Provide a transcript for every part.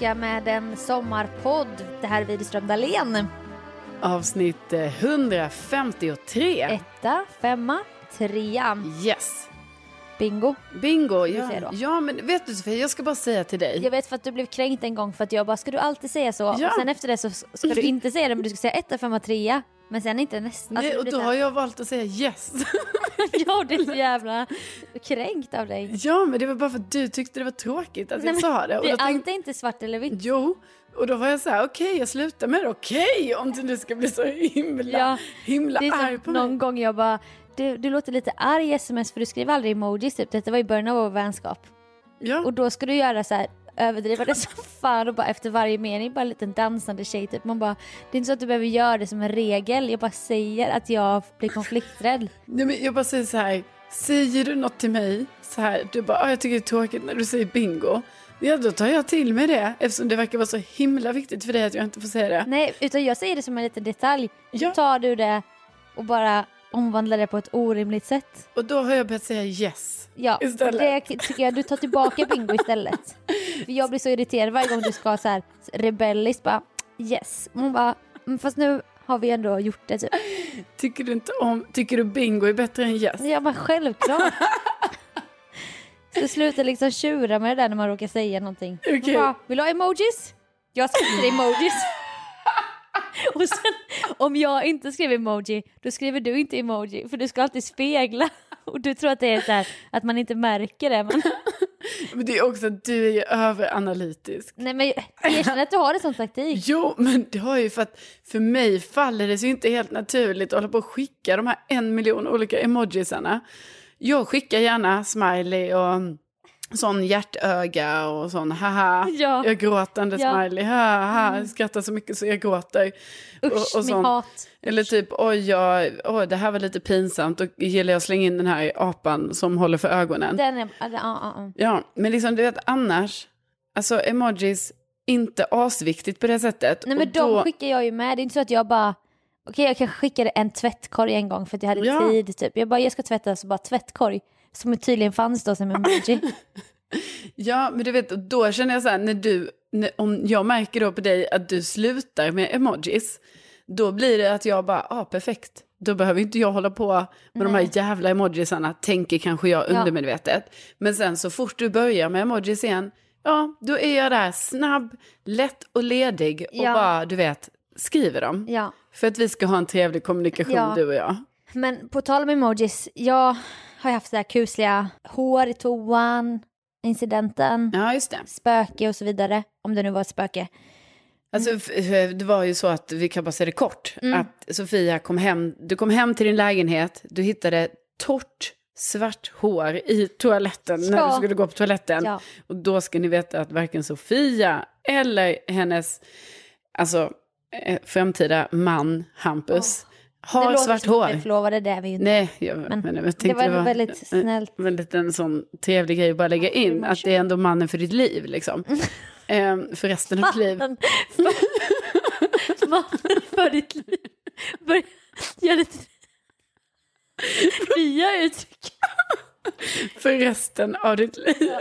tillbaka med en sommarpodd. Det här är Widerström Dahlén. Avsnitt eh, 153. Etta, femma, trea. Yes. Bingo. Bingo. Ja, ja, men vet du Sofia, jag ska bara säga till dig. Jag vet för att du blev kränkt en gång för att jag bara, ska du alltid säga så? Ja. Och sen efter det så ska du inte säga det men du ska säga etta, femma, trea. Men sen inte nästa. Nej, och då har jag valt att säga yes. Ja, det är så jävla kränkt av dig. ja, men det var bara för att du tyckte det var tråkigt att jag sa det. Och det då allt är inte svart eller vitt. jo, och då var jag så här, okej, jag slutar med det. Okej, om du nu ska bli så himla, Ja, himla arg på någon mig. gång jag bara, du, du låter lite arg i sms för du skriver aldrig emojis typ. Detta var i början av vår vänskap. Ja. Och då ska du göra så här överdriva det som fan och bara efter varje mening bara en liten dansande tjej typ. Man bara, det är inte så att du behöver göra det som en regel. Jag bara säger att jag blir konflikträdd. Nej, men jag bara säger så här, säger du något till mig så här, du bara, ah, jag tycker det är tråkigt när du säger bingo. Ja, då tar jag till mig det eftersom det verkar vara så himla viktigt för dig att jag inte får säga det. Nej, utan jag säger det som en liten detalj. Ja. Då tar du det och bara omvandlar det på ett orimligt sätt. Och då har jag börjat säga yes. Ja, Istället. det tycker jag du tar tillbaka bingo istället. För jag blir så irriterad varje gång du ska så här rebelliskt bara yes. Man bara, "Mm, fast nu har vi ändå gjort det typ. Tycker du inte om, tycker du bingo är bättre än yes? Jag bara självklart. Så sluta liksom tjura med det där när man råkar säga någonting. Okej. bara, vill du ha emojis? Jag skriver emojis. Och sen om jag inte skriver emoji, då skriver du inte emoji. För du ska alltid spegla. Och du tror att det är så här, att man inte märker det. Men, Men det är också att du är ju överanalytisk. nej men erkänn att du har en sån taktik. Jo, men det har ju för att för mig faller det sig inte helt naturligt att hålla på och skicka de här en miljon olika emojisarna. Jag skickar gärna smiley och sån hjärtöga och sån haha, Ja. jag gråtande Ja. smiley, haha, jag skrattar så mycket så jag gråter. Usch, och, och sån. hat. Eller typ, oj, jag, oj, det här var lite pinsamt och gillar jag att slänga in den här apan som håller för ögonen. Den är, ja, ja, ja. Men liksom du vet annars, alltså emojis, inte asviktigt på det sättet. Nej men Och de då- skickar jag ju med. Det är inte så att jag bara, okej jag kanske skickade en tvättkorg en gång för att jag hade tid typ. Jag bara, jag ska tvätta så bara tvättkorg. Som tydligen fanns då som emoji. Ja, men du vet, då känner jag så här, när du, när, om jag märker då på dig att du slutar med emojis, då blir det att jag bara, ah perfekt. Då behöver inte jag hålla på med de här jävla emojisarna, tänker kanske jag Ja. undermedvetet. Men sen så fort du börjar med emojis igen, ja, då är jag där snabb, lätt och ledig och Ja. bara, du vet, skriver dem. ja. För att vi ska ha en trevlig kommunikation, Ja. du och jag. Men på tal om emojis, jag har haft så här kusliga hår i toan, incidenten, Ja, just det. spöke och så vidare. Om det nu var ett spöke. Alltså, det var ju så att, vi kan bara säga det kort, Mm. att Sofia kom hem, du kom hem till din lägenhet, du hittade torrt svart hår i toaletten när Ja. du skulle gå på toaletten. Ja. Och då ska ni veta att varken Sofia eller hennes alltså, eh, framtida man Hampus det har låter svart som hår. vi är förlovade, det är vi ju inte. Nej, jag, men, Men jag tänkte det var väldigt snällt. Väldigt en sån trevlig grej att bara lägga in, att det är ändå mannen för ditt liv liksom. Ehm, för resten av ditt liv. Mannen för, ditt liv. Börja göra lite nya uttryck. för resten av ditt liv.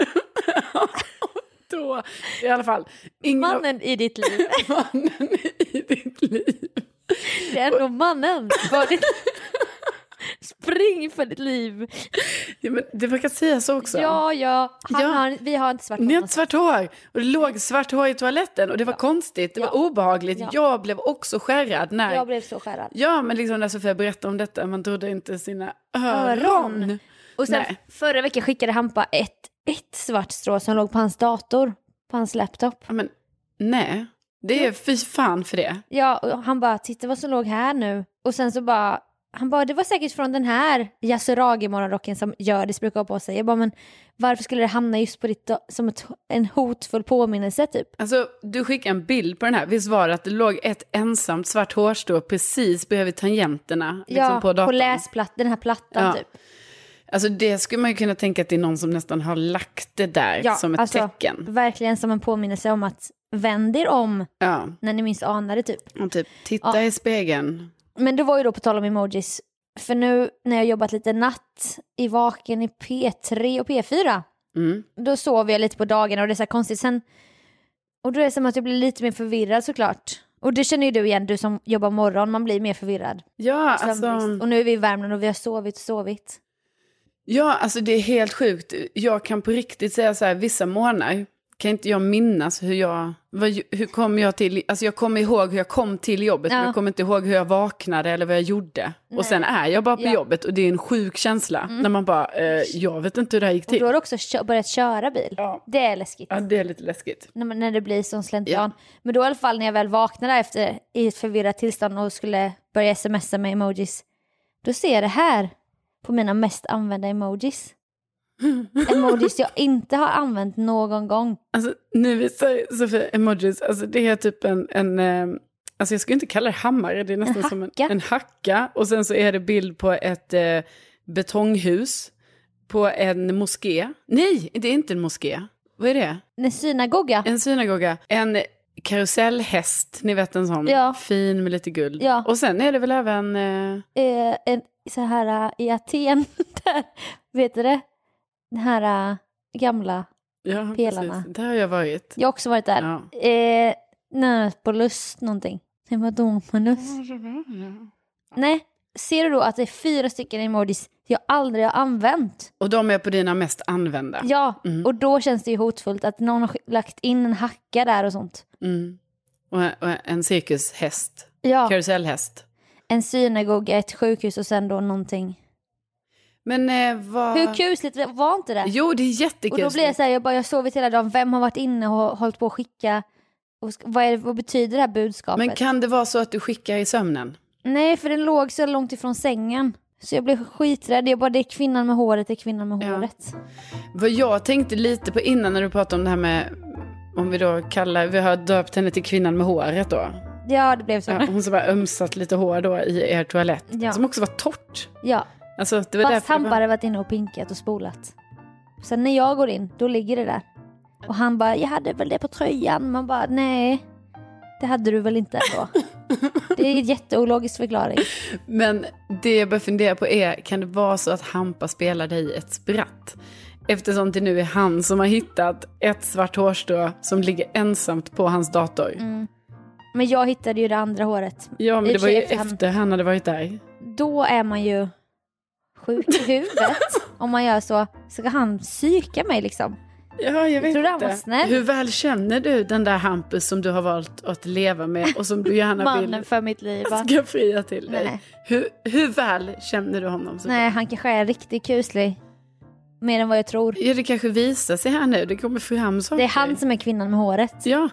Då, i alla fall, ingen Mannen i ditt liv. mannen i ditt liv. Det är ändå mannen Spring för ditt liv. Ja, men det brukar säga så också. Ja, ja. Han Ja. Har, vi har inte svart Ni har inte svart hår. Och det låg svart hår i toaletten och det var konstigt, det Ja. var obehagligt. Ja. Jag blev också skärrad när... Jag blev så skärrad. Ja, men liksom när Sofia berättade om detta, man trodde inte sina öron. Öron. Och sen Nej. förra veckan skickade Hampa ett, ett svart strå som låg på hans dator. På hans laptop. Ja, men nej, det är fy fan för det. Ja, och han bara, titta vad som låg här nu. Och sen så bara, han bara, det var säkert från den här Yasuragi-morgonrocken som Hjördis brukar ha på sig. Jag bara, men varför skulle det hamna just på ditt, som ett, en hotfull påminnelse typ? Alltså, du skickade en bild på den här. Visst var det att det låg ett ensamt svart hårstrå precis bredvid tangenterna liksom ja, på på, datorn? läsplattan, den här plattan Ja. typ. Alltså det skulle man ju kunna tänka att det är någon som nästan har lagt det där Ja, som ett alltså, tecken. Verkligen som en påminnelse om att vänd er om Ja, när ni minst anar det typ. och typ titta Ja. i spegeln. Men det var ju då på tal om emojis. För nu när jag jobbat lite natt i vaken i P3 och P4. Mm. Då sover jag lite på dagen och det är så här konstigt. Sen Och då är det som att jag blir lite mer förvirrad såklart. Och det känner ju du igen, du som jobbar morgon, man blir mer förvirrad. Ja, Sömnbrist. alltså, Och nu är vi i Värmland och vi har sovit och sovit. ja, alltså det är helt sjukt. Jag kan på riktigt säga så här, vissa månader kan inte jag minnas hur jag, vad, hur kom jag till, alltså jag kommer ihåg hur jag kom till jobbet, men Ja. jag kommer inte ihåg hur jag vaknade eller vad jag gjorde. Och sen är jag bara på Ja. jobbet och det är en sjuk känsla, när man bara, eh, jag vet inte hur det här gick Och till. då har du också kö- börjat köra bil. Ja. Det är läskigt. Ja, det är lite läskigt. När, man- när det blir som slentrian. Men då i alla fall när jag väl vaknade efter i ett förvirrat tillstånd och skulle börja smsa med emojis. Då ser jag det här på mina mest använda emojis. Emojis jag inte har använt någon gång. Alltså nu visar Sofia emojis, alltså det är typ en, en eh, alltså jag skulle inte kalla det hammare, det är nästan som en, hacka. en hacka. Och sen så är det bild på ett eh, betonghus, på en moské. Nej, det är inte en moské. Vad är det? En synagoga. En synagoga. En karusellhäst, ni vet en sån Ja. fin med lite guld. Ja. Och sen är det väl även, eh, Eh, en, så här eh, i Aten. Där, vet du det? Den här eh, gamla. ja Pelarna. precis, där har jag varit. Jag har också varit där. Ja. Eh, Nöpolus någonting. Det var Dominus. Nej, ser du då att det är fyra stycken emojis jag aldrig har använt? Och de är på dina mest använda. Ja, Mm. och då känns det ju hotfullt att någon har lagt in en hacka där och sånt. Mm. Och, och en cirkushäst, Ja, karusellhäst. en synagoga, ett sjukhus och sen då någonting. Men eh, vad... Hur kusligt var inte det? Jo, det är jättekul. och då blir jag så här, jag bara, jag har sovit hela dagen, vem har varit inne och hållit på att skicka? Och vad, är, vad betyder det här budskapet? Men kan det vara så att du skickar i sömnen? Nej, för den låg så långt ifrån sängen. Så jag blev skiträdd. Jag bara, det är kvinnan med håret, det är kvinnan med Ja. håret. Vad jag tänkte lite på innan när du pratade om det här med, om vi då kallar, vi har döpt henne till kvinnan med håret då. Ja, det blev så. Ja, hon som bara ömsat lite hår då i er toalett. Ja. Som också var torrt. Ja, Alltså, det var fast han bara var... varit inne och pinkat och spolat. Sen när jag går in, då ligger det där. Och han bara, jag hade väl det på tröjan. Man bara, nej. Det hade du väl inte då? Det är en jätteologisk förklaring. Men det jag börjar fundera på är, kan det vara så att Hampa spelar dig ett spratt? Eftersom det nu är han som har hittat ett svart hårstrå som ligger ensamt på hans dator. Mm. Men jag hittade ju det andra håret. Ja, men det var ju efter han hade varit där. Då är man ju sjuk i huvudet. om man gör så. Ska han psyka mig liksom? Ja, jag vet han inte. Hur väl känner du den där Hampus som du har valt att leva med och som du gärna Mannen vill för mitt liv. ska fria till dig? Nej. Hur, hur väl känner du honom? Så Nej, han kanske är riktigt kuslig. Mer än vad jag tror. Ja, det kanske visar sig här nu. Det kommer fram saker. Det är han som är kvinnan med håret. Ja,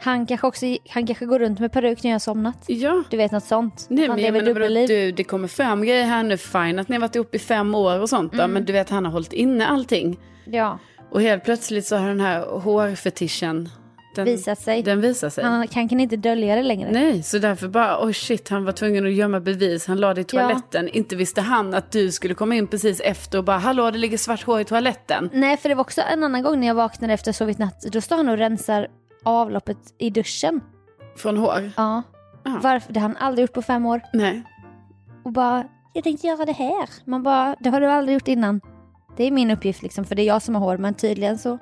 Han kanske också han kanske går runt med peruk när jag har somnat. ja. Du vet något sånt. Nej, han men lever dubbelliv. du, det kommer fram grejer här nu. Fine att ni har varit ihop i fem år och sånt. Mm. Men du vet, han har hållit inne allting. Ja, Och helt plötsligt så har den här hårfetischen. Den, visat sig. Den visar sig. Han kan, kan inte dölja det längre. Nej, så därför bara, oh shit, han var tvungen att gömma bevis. Han la det i toaletten. Inte visste han att du skulle komma in precis efter och bara, hallå, det ligger svart hår i toaletten. Nej, för det var också en annan gång när jag vaknade efter sovit natt. Då står han och rensar avloppet i duschen. Från hår? Ja. Ja. Varför? Det har han aldrig gjort på fem år. Nej. Och bara, jag tänkte göra det här. Man bara, det har du aldrig gjort innan. Det är min uppgift liksom, för det är jag som har hår, men tydligen så.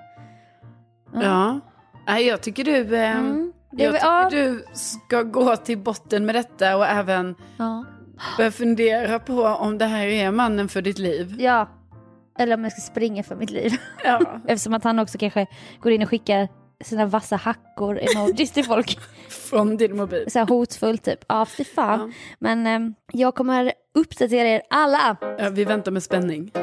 Ja. Nej, jag tycker du, eh, Mm. Jag tycker ja. du ska gå till botten med detta och även Ja. börja fundera på om det här är mannen för ditt liv. ja. Eller om jag ska springa för mitt liv. Ja. Eftersom att han också kanske går in och skickar sina vassa hackor emojis till folk. Från din mobil. Så här hotfullt typ. Ja, fy fan. Ja. Men ehm, jag kommer uppdatera er alla. Ja, vi väntar med spänning.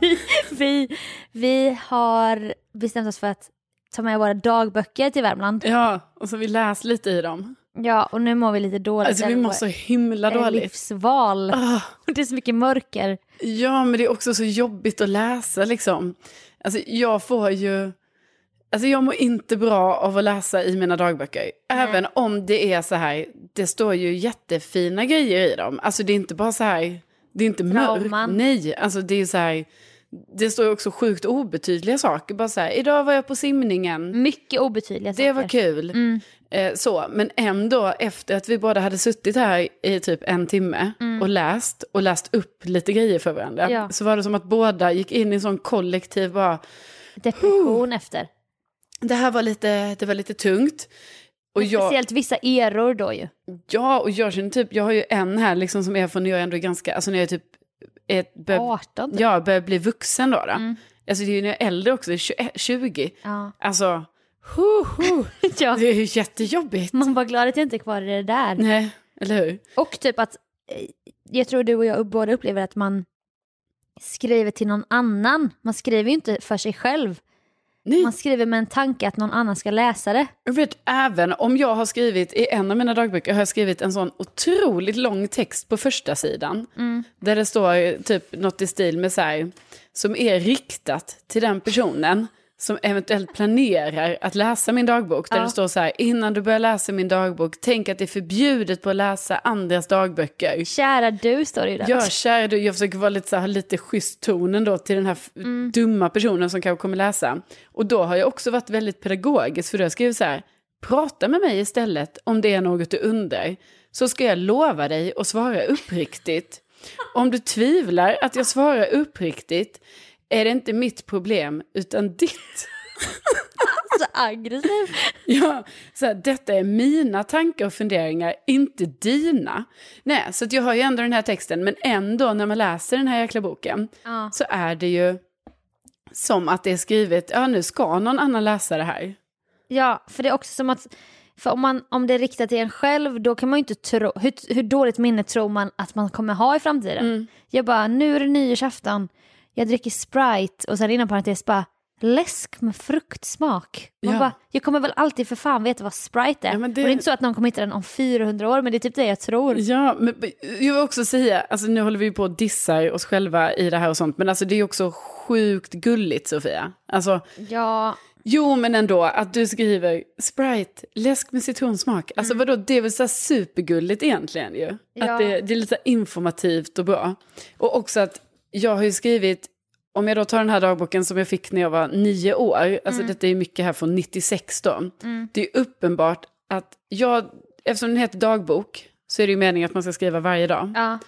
vi, vi, vi har bestämt oss för att ta med våra dagböcker till Värmland. Ja, och så vi läst lite i dem. Ja, och nu mår vi lite dåligt. Alltså vi mår så himla dåligt. livsval. Och det är så mycket mörker. Ja, men det är också så jobbigt att läsa liksom. Alltså jag får ju... Alltså jag mår inte bra av att läsa i mina dagböcker. Även om det är så här, det står ju jättefina grejer i dem. Alltså det är inte bara så här, det är inte mörkt. Nej, alltså det är så här, det står ju också sjukt obetydliga saker. Bara så här, idag var jag på simningen. Mycket obetydliga Det var saker. kul. Mm. Eh, så, men ändå efter att vi båda hade suttit här i typ en timme och läst och läst upp lite grejer för varandra. Mm. Ja. Så var det som att båda gick in i en sån kollektiv bara, Depression efter. det här var lite, det var lite tungt. Och jag, Speciellt vissa eror då ju. ja, och jag känner typ, jag har ju en här liksom som är från när jag ändå är ganska, alltså när jag är typ, ett, bör, 18 typ. ja, börjar bli vuxen då. då. Mm. Alltså det är ju när jag är äldre också, det är 20. 20. Ja. Alltså, hu, hu. ja. det är ju jättejobbigt. Man var glad att jag inte är kvar i det där. Nej, eller hur? Och typ att, eh, jag tror du och jag båda upplever att man skriver till någon annan. Man skriver ju inte för sig själv. Nej. Man skriver med en tanke att någon annan ska läsa det. Jag vet, även om jag har skrivit, i en av mina dagböcker har jag skrivit en sån otroligt lång text på första sidan. Där det står typ något i stil med så här, som är riktat till den personen som eventuellt planerar att läsa min dagbok. Där Ja. det står så här, innan du börjar läsa min dagbok, tänk att det är förbjudet på att läsa andras dagböcker. Kära du står det ju där. Ja, kära du, jag försöker vara lite så här, lite schysst tonen då till den här f- dumma personen som kanske kommer läsa. Och då har jag också varit väldigt pedagogisk, för då har jag skrivit så här, prata med mig istället om det är något du undrar, så ska jag lova dig att svara uppriktigt. Om du tvivlar att jag svarar uppriktigt är det inte mitt problem, utan ditt. Så aggressiv. Ja, så här, detta är mina tankar och funderingar, inte dina. Nej, så jag har ju ändå den här texten, men ändå när man läser den här jäkla boken Ja. så är det ju som att det är skrivet, ja nu ska någon annan läsa det här. ja, för det är också som att för om, man, om det är riktat till en själv då kan man ju inte tro, hur, hur dåligt minne tror man att man kommer ha i framtiden? Mm. Jag bara, nu är det nyårsafton, jag dricker Sprite och sen inom parentes bara läsk med fruktsmak. Man Ja. bara, jag kommer väl alltid för fan veta vad Sprite är. Ja, det- Och det är inte så att någon kommer hitta den om 400 år men det är typ det jag tror. Ja, men jag vill också säga, alltså nu håller vi ju på och dissar oss själva i det här och sånt, men alltså det är också sjukt gulligt Sofia. Alltså, Ja, Jo, men ändå att du skriver Sprite, läsk med citronsmak. Alltså vadå, det är väl så supergulligt egentligen ju. Ja. Att det, det är lite informativt och bra. Och också att jag har ju skrivit, om jag då tar den här dagboken som jag fick när jag var nio år, alltså detta är mycket här från 96 då. Det är uppenbart att jag, eftersom den heter dagbok, så är det ju meningen att man ska skriva varje dag. ja.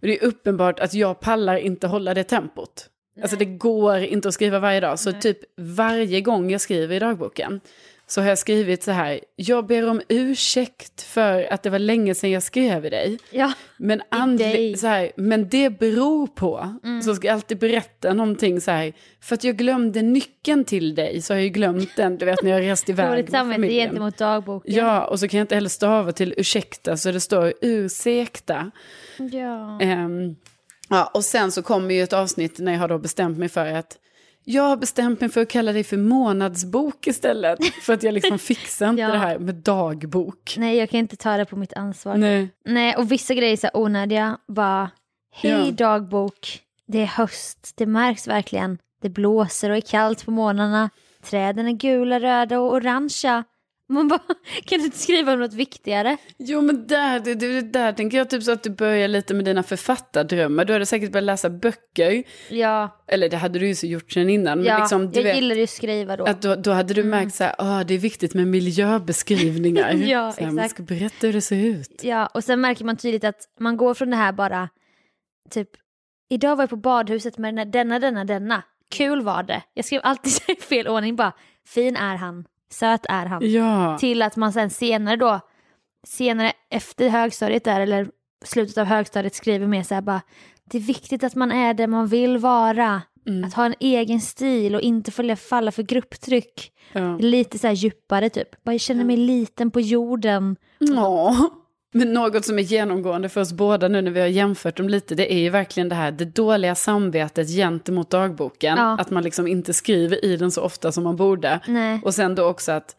Och det är uppenbart att jag pallar inte hålla det tempot. Alltså det går inte att skriva varje dag. Så typ varje gång jag skriver i dagboken så har jag skrivit så här. Jag ber om ursäkt för att det var länge sedan jag skrev dig. ja. Men, andli- så här, men det beror på, så ska jag alltid berätta någonting så här, för att jag glömde nyckeln till dig så har jag ju glömt den, du vet när jag rest iväg med familjen. gentemot dagboken. Ja, och så kan jag inte heller stava till ursäkta så det står ursäkta. ja. Ehm, ja, och sen så kommer ju ett avsnitt när jag har då bestämt mig för att jag har bestämt mig för att kalla dig för månadsbok istället. För att jag liksom fixar inte Ja. det här med dagbok. Nej, jag kan inte ta det på mitt ansvar. Nej. Nej, och vissa grejer är så onödiga. Bara, hej Ja. dagbok, det är höst, det märks verkligen. Det blåser och är kallt på morgnarna. Träden är gula, röda och orangea. Man bara, kan du inte skriva om något viktigare? Jo men där, det, det, där tänker jag typ så att du börjar lite med dina författardrömmar. Du hade säkert börjat läsa böcker. Ja, Eller det hade du ju så gjort sedan innan. Men ja liksom, du jag vet, gillar ju att skriva då. att då, då hade du märkt så här, ah, det är viktigt med miljöbeskrivningar. Ja, så här, Man exakt. ska berätta hur det ser ut. Ja, och sen märker man tydligt att man går från det här bara, typ, idag var jag på badhuset med denna, denna, denna. Kul var det. Jag skrev alltid i fel ordning bara, fin är han, söt är han. Ja. Till att man sen senare då, senare efter högstadiet där, eller slutet av högstadiet skriver mer så här bara, det är viktigt att man är där man vill vara. Mm. Att ha en egen stil och inte följa, falla för grupptryck. ja. Lite så här djupare typ. Bara jag känner mig liten på jorden. Ja. Men något som är genomgående för oss båda nu när vi har jämfört dem lite, det är ju verkligen det här, det dåliga samvetet gentemot dagboken. Ja. Att man liksom inte skriver i den så ofta som man borde. Nej. Och sen då också att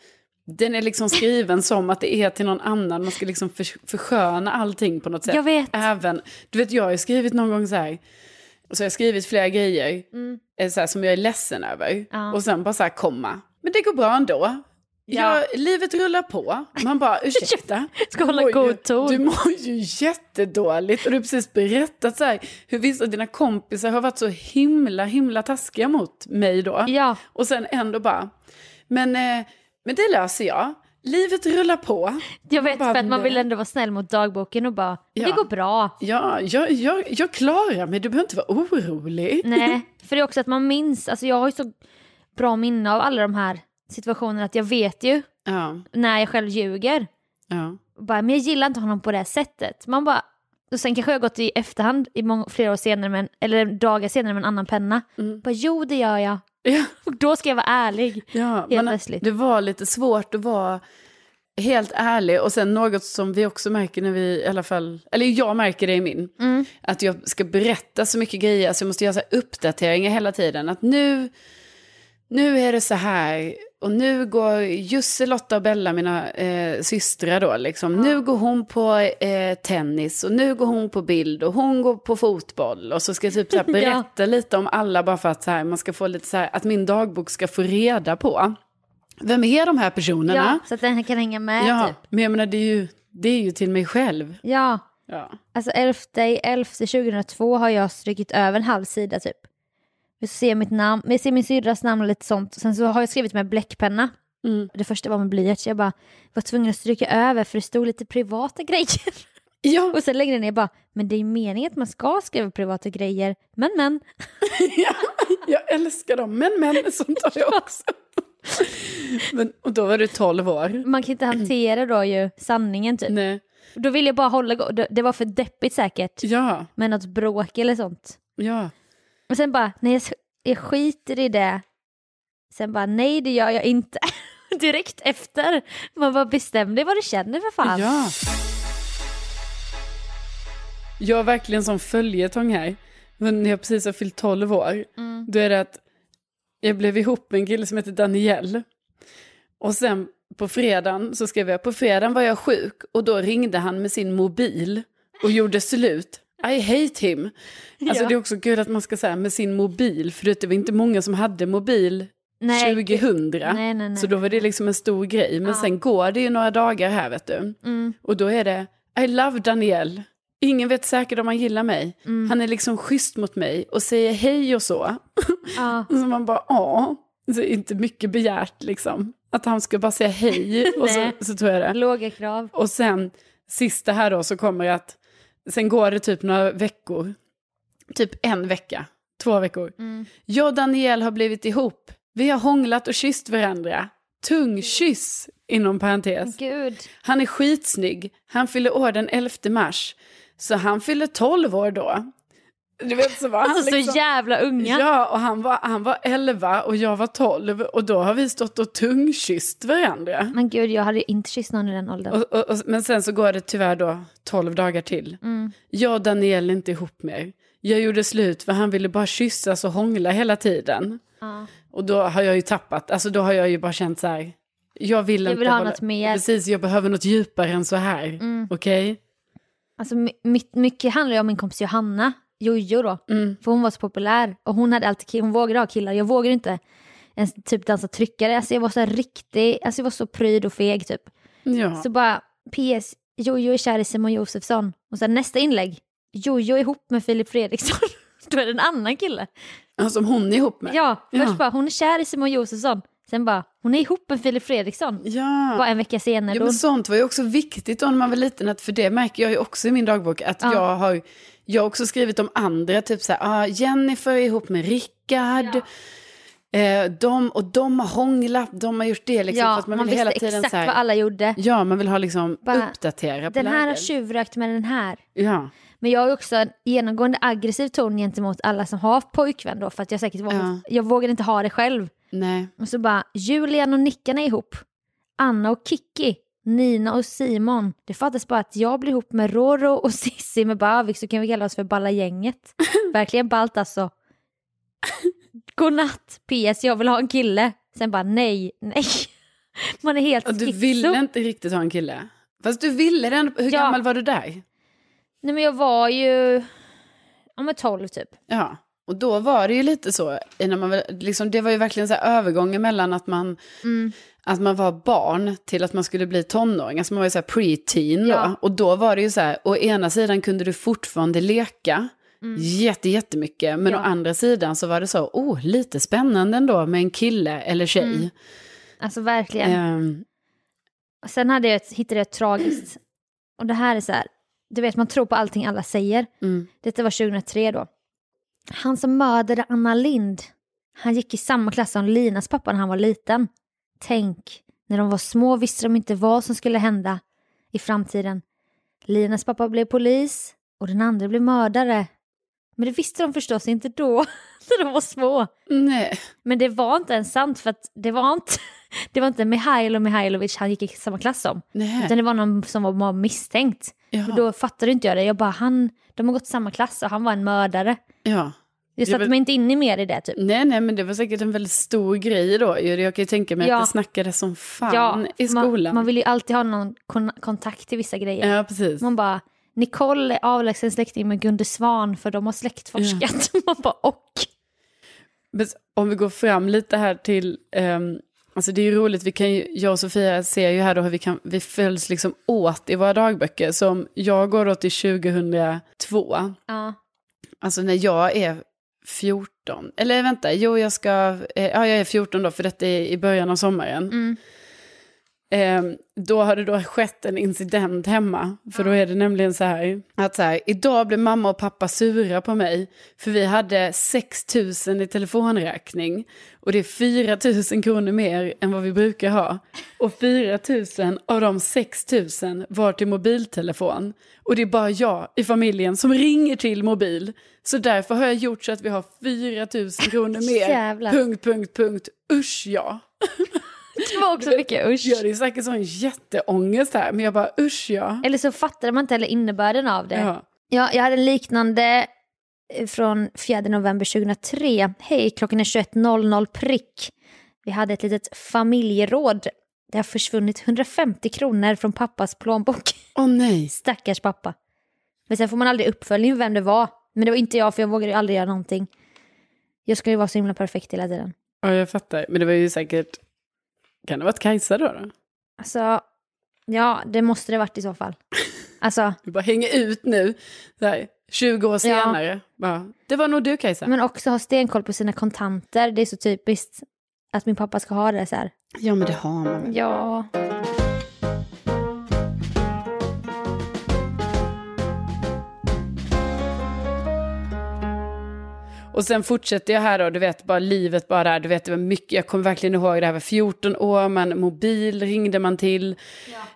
den är liksom skriven som att det är till någon annan, man ska liksom för, försköna allting på något sätt. Jag vet. Även, du vet jag har ju skrivit någon gång så här, så har jag skrivit flera grejer Mm. eh, så här, som jag är ledsen över. Ja. Och sen bara så här komma, men det går bra ändå. Ja. livet rullar på. Man bara, ursäkta. Ska hålla god ton. Du mår ju jättedåligt. Och du har precis berättat så här, hur vissa av dina kompisar har varit så himla, himla taskiga mot mig då. Ja, Och sen ändå bara, men, eh, men det löser jag. Livet rullar på. jag vet Bara, för att man vill ändå vara snäll mot dagboken och bara, Ja. det går bra. Ja, jag, jag, jag klarar mig, du behöver inte vara orolig. Nej, för det är också att man minns, alltså jag har ju så bra minne av alla de här situationerna att jag vet ju Ja, när jag själv ljuger. ja. Bara, men jag gillar inte honom på det här sättet. Man bara, och sen kanske jag har gått i efterhand i många, flera år senare, med en, eller dagar senare med en annan penna. Mm. Bara, jo det gör jag. ja. Och då ska jag vara ärlig. Ja, Helt plötsligt. det var lite svårt att vara helt ärlig. Och sen något som vi också märker när vi, i alla fall, eller jag märker det i min, Mm. att jag ska berätta så mycket grejer, så jag måste göra så uppdateringar hela tiden. Att nu, nu är det så här, och nu går Jussi, Lotta och Bella, mina eh, systrar då, liksom, nu går hon på eh, tennis och nu går hon på bild och hon går på fotboll. Och så ska jag typ så här berätta lite om alla bara för att så här, man ska få lite så här, att min dagbok ska få reda på. Vem är de här personerna? Ja, så att den kan hänga med Ja, typ. men jag menar det är ju, det är ju till mig själv. Ja, Ja. alltså 11 11 2002 har jag strykit över en halv sida typ. Jag ser mitt namn, jag ser min syrras namn och lite sånt. Sen så har jag skrivit med bläckpenna. Mm. Det första var med blyerts. Jag bara var tvungen att stryka över för det stod lite privata grejer. Ja, Och sen längre ner bara, men det är meningen att man ska skriva privata grejer. Men men. ja, jag älskar dem. Men men, sånt har jag också. Men, och då var du 12 år. Man kan inte hantera då ju sanningen typ. Nej. Då vill jag bara hålla, det var för deppigt säkert. Ja, Med något bråk eller sånt. ja. Och sen bara, nej jag, skiter i det. Sen bara, nej det gör jag inte. Direkt efter. Man bara bestäm dig vad du känner för fan. Ja. Jag har verkligen som följetong här. Men när jag precis har fyllt 12 år, Mm. då är det att jag blev ihop med en kille som heter Daniel. Och sen på fredagen så skrev jag, på fredagen var jag sjuk och då ringde han med sin mobil och gjorde slut. I hate him. Alltså Ja. det är också kul att man ska säga med sin mobil, för det var inte många som hade mobil Nej. 2000. Nej, nej. Så då var det liksom en stor grej. Men Ja. sen går det ju några dagar här vet du. Mm. Och då är det, I love Daniel. Ingen vet säkert om han gillar mig. Mm. Han är liksom schysst mot mig och säger hej och så. Ja. Och så man bara, ja. Så inte mycket begärt liksom. Att han ska bara säga hej och så, så tror jag det. Låga krav. Och sen, sista här då, så kommer att, sen går det typ några veckor. Typ en vecka, två veckor. Mm. Jag och Daniel har blivit ihop. Vi har hånglat och kysst varandra. Tungkyss, inom parentes. Gud. Han är skitsnygg. Han fyller år den 11 mars. Så han fyller 12 år då. Du vet så var han Alltså liksom... så jävla unga. Ja, och han var, han var 11 och jag var 12. Och då har vi stått och tungkysst varandra. Men gud, jag hade inte kysst någon i den åldern. Och, och, och, men sen så går det tyvärr då 12 dagar till. Mm. Jag och Daniel är inte ihop mer. Jag gjorde slut för han ville bara kyssas och hångla hela tiden. Ja. Och då har jag ju tappat, alltså då har jag ju bara känt så här. Jag vill Jag inte vill ha hålla- något mer. Precis, jag behöver något djupare än så här. Mm. Okej? Alltså, my- my- mycket handlar ju om min kompis Johanna, Jojo då. Mm. För hon var så populär och hon hade alltid hon vågade ha killar. Jag vågade inte ens typ dansa tryckare. Alltså jag var så här riktig, alltså jag var så pryd och feg typ. Ja. Så bara, PS, Jojo är kär i Simon Josefsson. Och sen nästa inlägg, Jojo är ihop med Filip Fredriksson. Då är det en annan kille. Ja, som hon är ihop med. Ja, först Ja. bara, hon är kär i Simon Josefsson. Sen bara, hon är ihop med Filip Fredriksson. Ja. Bara en vecka senare. Ja, men sånt var ju också viktigt då när man var liten, att, för det märker jag ju också i min dagbok, att Ja. jag har jag har också skrivit om andra, typ så här, ah, Jennifer är ihop med Rickard, eh, de, och de har hånglat, de har gjort det liksom, ja, man man visste exakt här, vad alla gjorde. Ja, man vill ha liksom Bara, uppdatera Den här har tjuvrökt med den här. Ja, Men jag har också en genomgående aggressiv ton gentemot alla som har pojkvän då, för att jag säkert var, Ja. jag vågade inte ha det själv. nej. Och så bara, Julian och Nickan är ihop. Anna och Kiki. Nina och Simon. Det fattas bara att jag blir ihop med Roro och Sissi med Bavik så kan vi kalla oss för Balla gänget. Verkligen ballt alltså. Godnatt, PS, jag vill ha en kille. Sen bara nej, nej. Man är helt Och du schizo. ville inte riktigt ha en kille. Fast du ville den, hur Ja. gammal var du där? Nej men jag var ju, ja men 12 typ. Ja, Och då var det ju lite så, när man, liksom, det var ju verkligen så här övergången mellan att man, Mm. att man var barn till att man skulle bli tonåring. Alltså man var ju så här pre-teen då. Ja. Och då var det ju så här, å ena sidan kunde du fortfarande leka jätte, jättemycket. Men Mm. Ja. å andra sidan så var det så, oh, lite spännande ändå med en kille eller tjej. Mm. Alltså verkligen. Och Sen hade jag ett, hittade jag ett tragiskt, och det här är så här, du vet man tror på allting alla säger. mm. Detta var 2003 då. Han som mördade Anna Lind, han gick i samma klass som Linas pappa när han var liten. Tänk, när de var små visste de inte vad som skulle hända i framtiden. Linas pappa blev polis och den andra blev mördare. Men det visste de förstås inte då, när de var små. Nej. Men det var inte ens sant för att det var inte, det var inte Mihailo Mihailovic han gick i samma klass som. Nej. Utan det var någon som var misstänkt. Och då fattade inte jag det. Jag bara, han, de har gått i samma klass och han var en mördare. Ja. Jag satte mig inte inne mer i det typ. Nej, nej, men det var säkert en väldigt stor grej då. Jag kan ju tänka mig Ja. att det snackades som fan Ja, i skolan. Man, man vill ju alltid ha någon kon- kontakt till vissa grejer. Ja, precis. Man bara, Nicole är avlägsen släkting med Gunde Svan för de har släktforskat. Man bara, och. Om vi går fram lite här till, ehm, alltså det är ju roligt, vi kan ju, jag och Sofia ser ju här då hur vi, kan, vi följs liksom åt i våra dagböcker. Som jag går då till 2002, Ja. alltså när jag är 14, eller vänta, jo jag ska, eh, ja jag är 14 då för detta är i början av sommaren. Mm. Eh, då har det då skett en incident hemma. För då är det nämligen så här att så här, idag blev mamma och pappa sura på mig. För vi hade 6 000 i telefonräkning. Och det är 4 000 kronor mer än vad vi brukar ha. Och 4 000 av de 6 000 var till mobiltelefon. Och det är bara jag i familjen som ringer till mobil. Så därför har jag gjort så att vi har 4 000 kronor mer. Jävlar. Punkt, punkt, punkt. Usch ja. Det var också mycket usch. Ja, det är säkert sån jätteångest här, men jag bara usch ja. Eller så fattade man inte heller innebörden av det. ja. Ja, jag hade en liknande eh, från 4 november 2003. Hej, klockan är 21.00 prick. Vi hade ett litet familjeråd. Det har försvunnit 150 kronor från pappas plånbok. Åh nej. Stackars pappa. Men sen får man aldrig uppföljning vem det var. Men det var inte jag för jag vågade aldrig göra någonting. Jag skulle ju vara så himla perfekt hela tiden. Ja, jag fattar. Men det var ju säkert... Kan det ha varit Kajsa då? då? Alltså, ja det måste det varit i så fall. Alltså, Du bara hänger ut nu, så här, 20 år senare. Bara, det var nog du Kajsa. men också ha stenkoll på sina kontanter. Det är så typiskt att min pappa ska ha det så här. Ja, men det har man väl. Ja. Och sen fortsätter jag här då, du vet, bara livet bara du vet, det var mycket, jag kommer verkligen ihåg det här var 14 år, man, mobil ringde man till.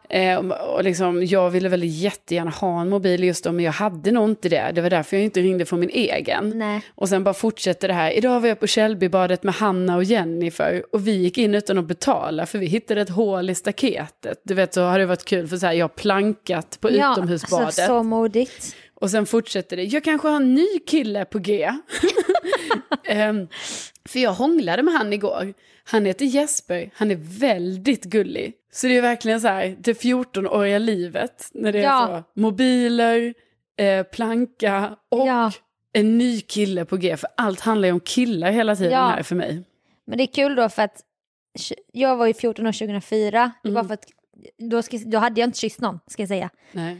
Eh, och, och liksom, jag ville väl jättegärna ha en mobil just då, men jag hade nog inte det. Det var därför jag inte ringde från min egen. Nej. Och sen bara fortsätter det här. Idag var jag på Källbybadet med Hanna och Jennifer och vi gick in utan att betala för vi hittade ett hål i staketet. Du vet så har det varit kul för så här, jag har plankat på Ja, utomhusbadet. alltså, så modigt. Och sen fortsätter det. Jag kanske har en ny kille på G. Ehm, för jag hånglade med han igår. Han heter Jesper. Han är väldigt gullig. Så det är verkligen så här, det 14-åriga livet. När det är Ja. så, mobiler, eh, planka och Ja. en ny kille på G. För allt handlar ju om killar hela tiden Ja. här för mig. Men det är kul då för att jag var ju 14 år 2004. Det var för att då, ska, då hade jag inte kysst någon, ska jag säga. Nej.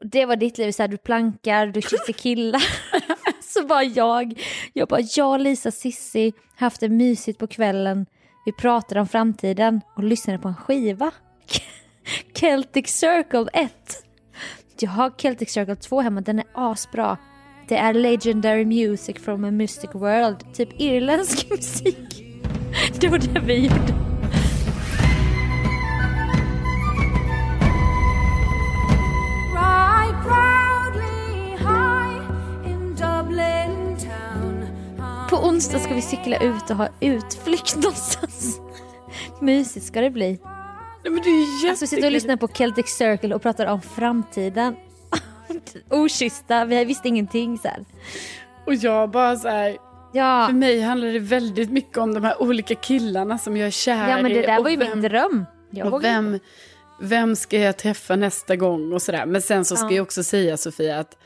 Det var ditt liv, så här, du plankar, du kysser killar. så bara jag, jag bara, jag och Lisa Sissi haft det mysigt på kvällen. Vi pratade om framtiden och lyssnade på en skiva. Celtic Circle 1. Jag har Celtic Circle 2 hemma, den är asbra. Det är legendary music from a mystic world, typ irländsk musik. Det var det vi gjorde. Onsdag ska vi cykla ut och ha utflykt någonstans. Mysigt ska det bli. Nej, men det är jättekul. Alltså vi sitter och lyssnar på Celtic Circle och pratar om framtiden. Okyssta, vi visste ingenting så här. Och jag bara så här, Ja, för mig handlar det väldigt mycket om de här olika killarna som jag är kär ja men det i där var ju vem- min dröm. Jag Och vem, vem ska jag träffa nästa gång och sådär. Men sen så ska Ja. jag också säga Sofia att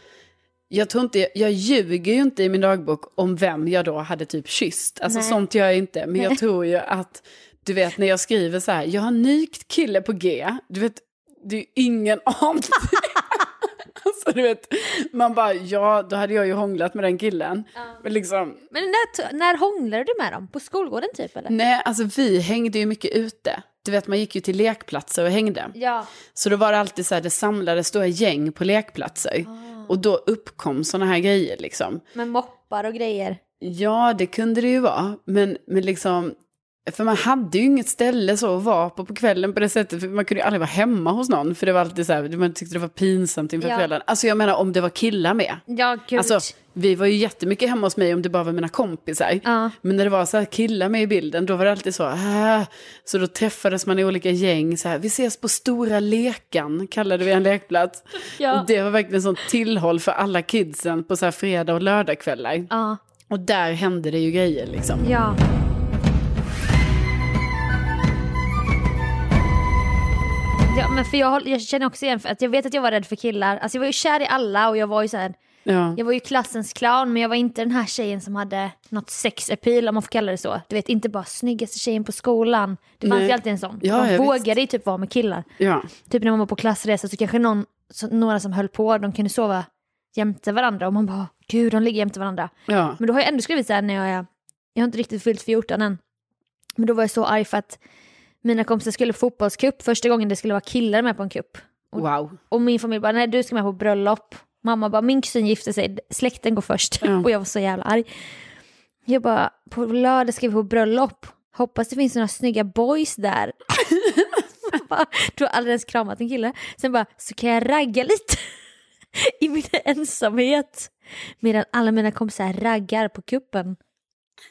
Jag tror inte, jag ljuger ju inte i min dagbok om vem jag då hade typ kysst. Alltså Nej. sånt gör jag inte. Men jag tror ju att, du vet när jag skriver så här, jag har nykt kille på G. Du vet, det är ju ingen aning. alltså du vet, man bara, ja då hade jag ju hånglat med den killen. Men liksom, Men när, när hånglade du med dem? På skolgården typ eller? nej alltså vi hängde ju mycket ute. Du vet man gick ju till lekplatser och hängde. Ja. Så då var det alltid så här, det samlades stora gäng på lekplatser. Och då uppkom sådana här grejer liksom. Med moppar och grejer. Ja, det kunde det ju vara. Men, men liksom, för man hade ju inget ställe så att vara på på kvällen på det sättet. För man kunde ju aldrig vara hemma hos någon. För det var alltid så här, man tyckte det var pinsamt inför Ja. föräldrarna. Alltså jag menar om det var killar med. Ja, gud. Alltså, vi var ju jättemycket hemma hos mig om det bara var mina kompisar. Ja. Men när det var så här killar med i bilden, då var det alltid så. Äh. Så då träffades man i olika gäng. Så här, vi ses på Stora Lekan, kallade vi en lekplats. Ja. Och det var verkligen sånt tillhåll för alla kidsen på så här fredag och lördagskvällar. Ja. Och där hände det ju grejer liksom. Ja. Ja, men för jag, jag känner också igen för att jag vet att jag var rädd för killar. Alltså jag var ju kär i alla och jag var ju så här, Ja. jag var ju klassens clown men jag var inte den här tjejen som hade något sex-appeal om man får kalla det så. Du vet inte bara snyggaste tjejen på skolan. Det fanns Nej. ju alltid en sån. Ja, man vågade ju typ vara med killar. ja. Typ när man var på klassresa så kanske någon, så, några som höll på, de kunde sova jämte varandra och man bara gud de ligger jämte varandra. ja. Men då har jag ändå skrivit så här när jag är, jag har inte riktigt fyllt 14 än. Men då var jag så arg för att mina kompisar skulle på fotbollscup första gången det skulle vara killar med på en cup. Wow. Och min familj bara, nej du ska med på bröllop. Mamma bara, min kusin gifte sig, släkten går först. Ja. Och jag var så jävla arg. Jag bara, på lördag ska vi på bröllop. Hoppas det finns några snygga boys där. Bara, du har aldrig ens kramat en kille. Sen bara, så kan jag ragga lite i min ensamhet. Medan alla mina kompisar raggar på kuppen.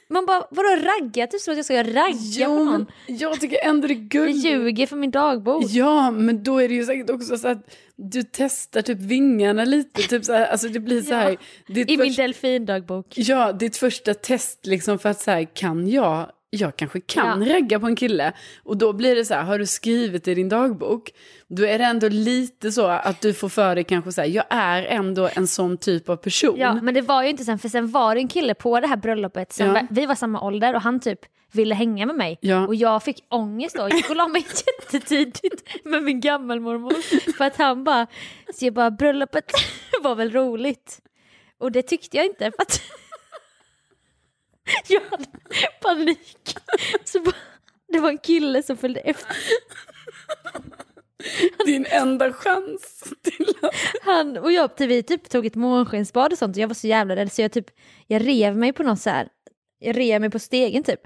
Man bara, vadå ragga? Typ som att jag ska ragga på Jo, någon. men jag tycker ändå det är Jag gulligt. ljuger för min dagbok. Ja, men då är det ju säkert också så att du testar typ vingarna lite. Typ så här, alltså det blir så här. Ditt I min delfindagbok. Ja, ditt första test liksom för att så här, kan jag, jag kanske kan Ja. ragga på en kille. Och då blir det så här, har du skrivit i din dagbok, då är det ändå lite så att du får för dig kanske så här, jag är ändå en sån typ av person. Ja, men det var ju inte sen, för sen var det en kille på det här bröllopet, sen Ja. vi var samma ålder och han typ ville hänga med mig. Ja. Och jag fick ångest då, jag gick och la mig jättetidigt med min gammelmormor. För att han bara, så jag bara, bröllopet var väl roligt. Och det tyckte jag inte för att jag hade panik. Så bara, det var en kille som följde efter. Din enda chans till att... Han och jag, vi typ tog ett månskensbad och sånt och jag var så jävla rädd så jag typ, jag rev mig på något så här, jag rev mig på stegen typ.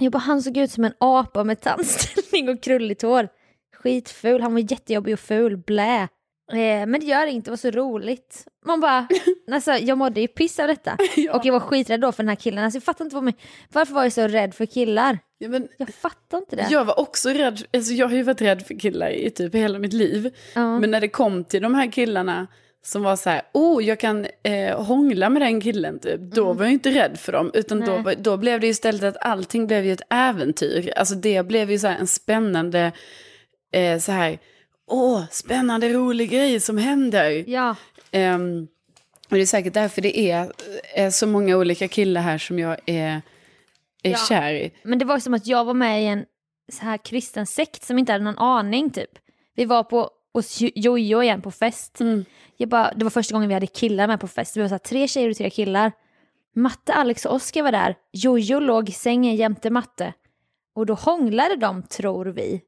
Jag bara, han såg ut som en apa med tandställning och krulligt hår. Skitful, han var jättejobbig och ful, blä. Eh, men det gör inget, det var så roligt. Man bara, alltså jag mådde ju piss av detta. Och jag var skiträdd då för den här killen. Alltså jag fattar inte vad min, varför var jag så rädd för killar? Ja, men Jag fattar inte det. jag var också rädd, alltså jag har ju varit rädd för killar i typ hela mitt liv. Ja. Men när det kom till de här killarna som var så här, oh jag kan eh, hångla med den killen typ. Då var jag inte rädd för dem. Utan då, Mm. Nej. då blev det istället att allting blev ju ett äventyr. Alltså det blev ju så här en spännande, eh, så här, åh spännande rolig grej som händer. Ja, Ehm, och det är säkert därför det är, är så många olika killar här som jag är, är Ja. kär i. Men det var som att jag var med i en så här kristen sekt som inte hade någon aning typ. Vi var på hos Jo- Jojo igen på fest. Mm. Jag bara, det var första gången vi hade killar med på fest. Vi var så här, tre tjejer och tre killar. Matte, Alex och Oskar var där. Jojo låg i sängen jämte Matte. Och då hånglade de, tror vi.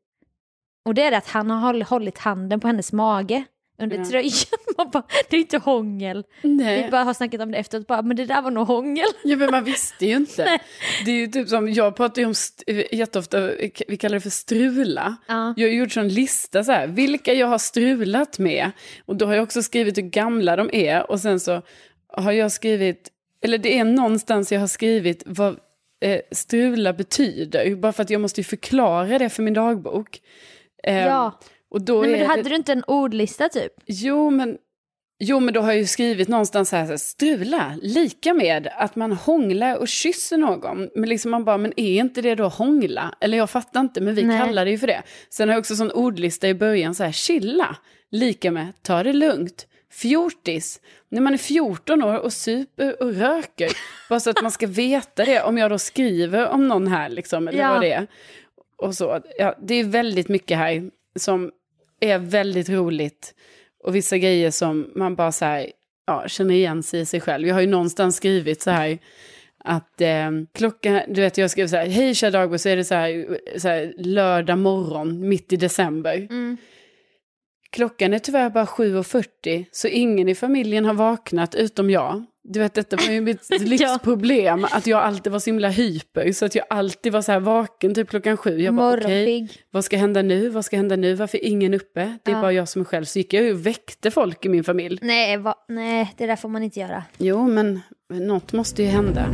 Och det är att han har håll- hållit handen på hennes mage under Ja. tröjan. Man bara, det är inte hångel. Nej. Vi bara har snackat om det efteråt, bara, men det där var nog hångel. Ja, men man visste ju inte. Det är ju typ som, jag pratar ju om jätteofta, vi kallar det för strula. Ja. Jag har gjort sån lista så här, vilka jag har strulat med. Och då har jag också skrivit hur gamla de är. Och sen så har jag skrivit, eller det är någonstans jag har skrivit vad eh, strula betyder. Bara för att jag måste ju förklara det för min dagbok. Eh, Ja. Och då Nej, men du hade det, du inte en ordlista typ? Jo, men, jo, men då har jag ju skrivit någonstans här, så här, strula, lika med att man hånglar och kysser någon. Men liksom man bara, men är inte det då hångla? Eller jag fattar inte, men vi Nej. kallar det ju för det. Sen har jag också sån ordlista i början, så här, chilla, lika med ta det lugnt, fjortis. När man är 14 år och super och röker. Bara så att man ska veta det. Om jag då skriver om någon här, liksom, eller Ja. vad det är. Och så. Ja, det är väldigt mycket här som är väldigt roligt. Och vissa grejer som man bara så här, ja, känner igen sig i sig själv. Jag har ju någonstans skrivit så här att eh, klockan, du vet jag skrev så här, hej kära dagbok, så är det så här, så här lördag morgon mitt i december. Mm. Klockan är tyvärr bara 7.40 så ingen i familjen har vaknat utom jag. Du vet detta var ju mitt livsproblem, att jag alltid var så himla hyper. Så att jag alltid var så här vaken typ klockan sju. Jag bara okej, Morgonpigg. vad ska hända nu? Vad ska hända nu? Varför är ingen uppe? Det är Ja. bara jag som är själv. Så gick jag ju och väckte folk i min familj. Nej, va? Nej, det där får man inte göra. Jo, men något måste ju hända.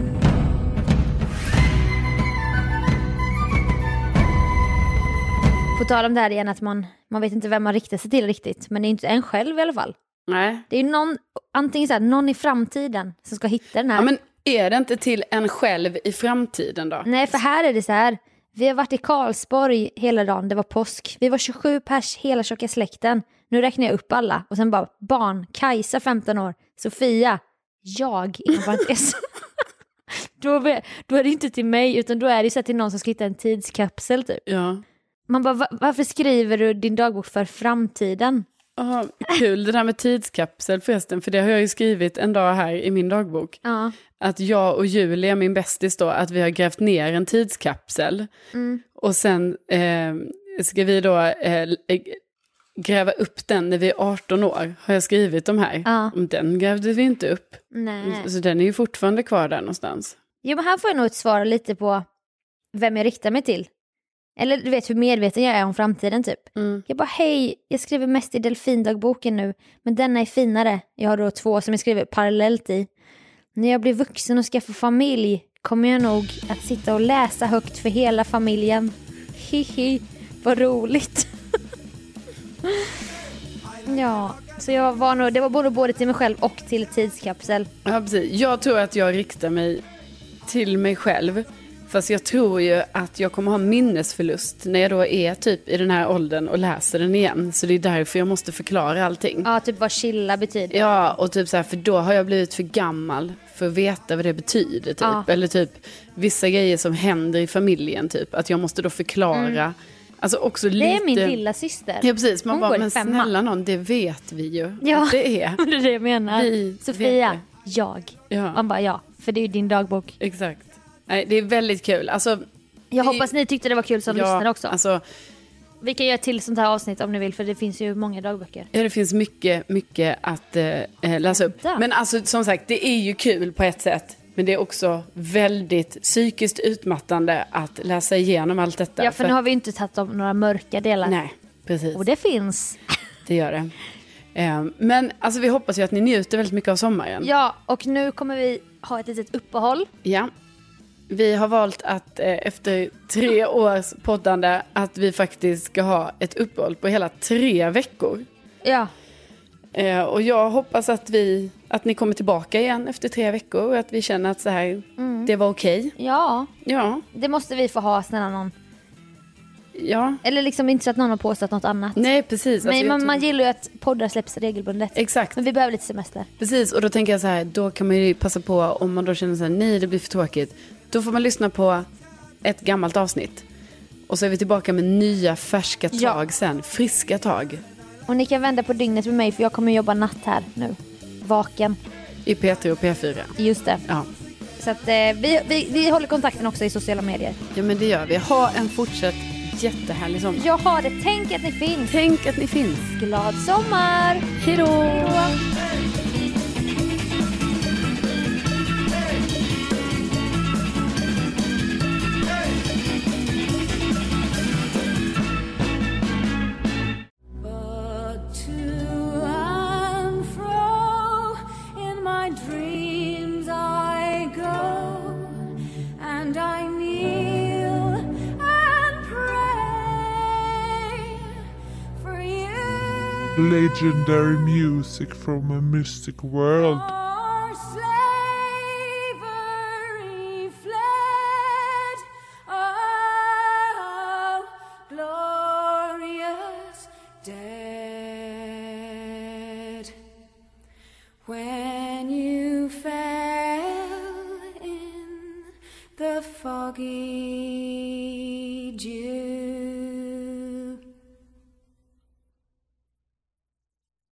På tal om det här igen att man, man vet inte vem man riktar sig till riktigt. Men det är inte en själv i alla fall. Nej. Det är någon, antingen så här, någon i framtiden som ska hitta den här. Ja, men är det inte till en själv i framtiden då? Nej, för här är det så här. Vi har varit i Karlsborg hela dagen, det var påsk. Vi var 27 pers, hela tjocka släkten. Nu räknar jag upp alla. Och sen bara barn, Kajsa 15 år, Sofia, jag, inom parentes. då, då är det inte till mig, utan då är det så till någon som ska hitta en tidskapsel typ. Ja. Man bara, "Va- varför skriver du din dagbok för framtiden? Oh, kul det där med tidskapsel förresten, för det har jag ju skrivit en dag här i min dagbok. Ja. Att jag och Julia, min bästis då, att vi har grävt ner en tidskapsel. Mm. Och sen eh, ska vi då eh, gräva upp den när vi är 18 år, har jag skrivit de här. Ja. Den grävde vi inte upp. Nej. Så den är ju fortfarande kvar där någonstans. Jo men här får jag nog ett svar lite på vem jag riktar mig till. Eller du vet hur medveten jag är om framtiden typ. Mm. Jag bara hej, jag skriver mest i delfindagboken nu, men denna är finare. Jag har då två som jag skriver parallellt i. När jag blir vuxen och skaffar familj kommer jag nog att sitta och läsa högt för hela familjen. Hihi, vad roligt. ja, så jag var nog, det var både, både till mig själv och till tidskapsel. Ja, precis. Jag tror att jag riktar mig till mig själv. Fast jag tror ju att jag kommer ha minnesförlust när jag då är typ i den här åldern och läser den igen. Så det är därför jag måste förklara allting. Ja, typ vad chilla betyder. Ja, och typ så här, för då har jag blivit för gammal för att veta vad det betyder. Typ. Ja. Eller typ vissa grejer som händer i familjen, typ. Att jag måste då förklara. Alltså också lite... Mm. Det är min lilla syster. Ja, precis. Man Hon bara, går men femman." snälla någon, det vet vi ju. Ja. Det är. det är det jag menar. Vi Sofia, jag. Ja. Man bara ja, för det är ju din dagbok. Exakt. Nej, det är väldigt kul. Alltså, Jag Det- hoppas ni tyckte det var kul som ja, lyssnare också. Alltså, Vi kan göra till sånt här avsnitt om ni vill för det finns ju många dagböcker. ja, det finns mycket, mycket att eh, eh, läsa upp. Men alltså, som sagt, det är ju kul på ett sätt. Men det är också väldigt psykiskt utmattande att läsa igenom allt detta. Ja, för nu har vi inte tagit om några mörka delar. Nej, precis. Och det finns. Det gör det. Eh, Men alltså, vi hoppas ju att ni njuter väldigt mycket av sommaren. Ja, och nu kommer vi ha ett litet uppehåll. Ja. Vi har valt att eh, efter tre års poddande att vi faktiskt ska ha ett uppehåll på hela tre veckor. Ja, Eh, och jag hoppas att, vi, att ni kommer tillbaka igen efter tre veckor och att vi känner att så här, det var okej. ja, Ja, det måste vi få ha snälla någon. ja. Eller liksom inte så att någon har påstått något annat. Nej, precis. Alltså, Men jag man, tror- man gillar ju att poddar släpps regelbundet. Exakt, Men vi behöver lite semester. precis. Och då tänker jag så här, då kan man ju passa på om man då känner så här, nej det blir för tråkigt. Då får man lyssna på ett gammalt avsnitt. Och så är vi tillbaka med nya färska tag Ja. sen, friska tag. Och ni kan vända på dygnet med mig för jag kommer jobba natt här nu. Vaken. I P3 och P4. Just det. Ja. Så att eh, vi, vi, vi håller kontakten också i sociala medier. ja, men det gör vi. Ha en fortsatt jättehärlig sommar. Jag har det. Tänk att ni finns. Tänk att ni finns. Glad sommar! Hej då! Legendary music from a mystic world.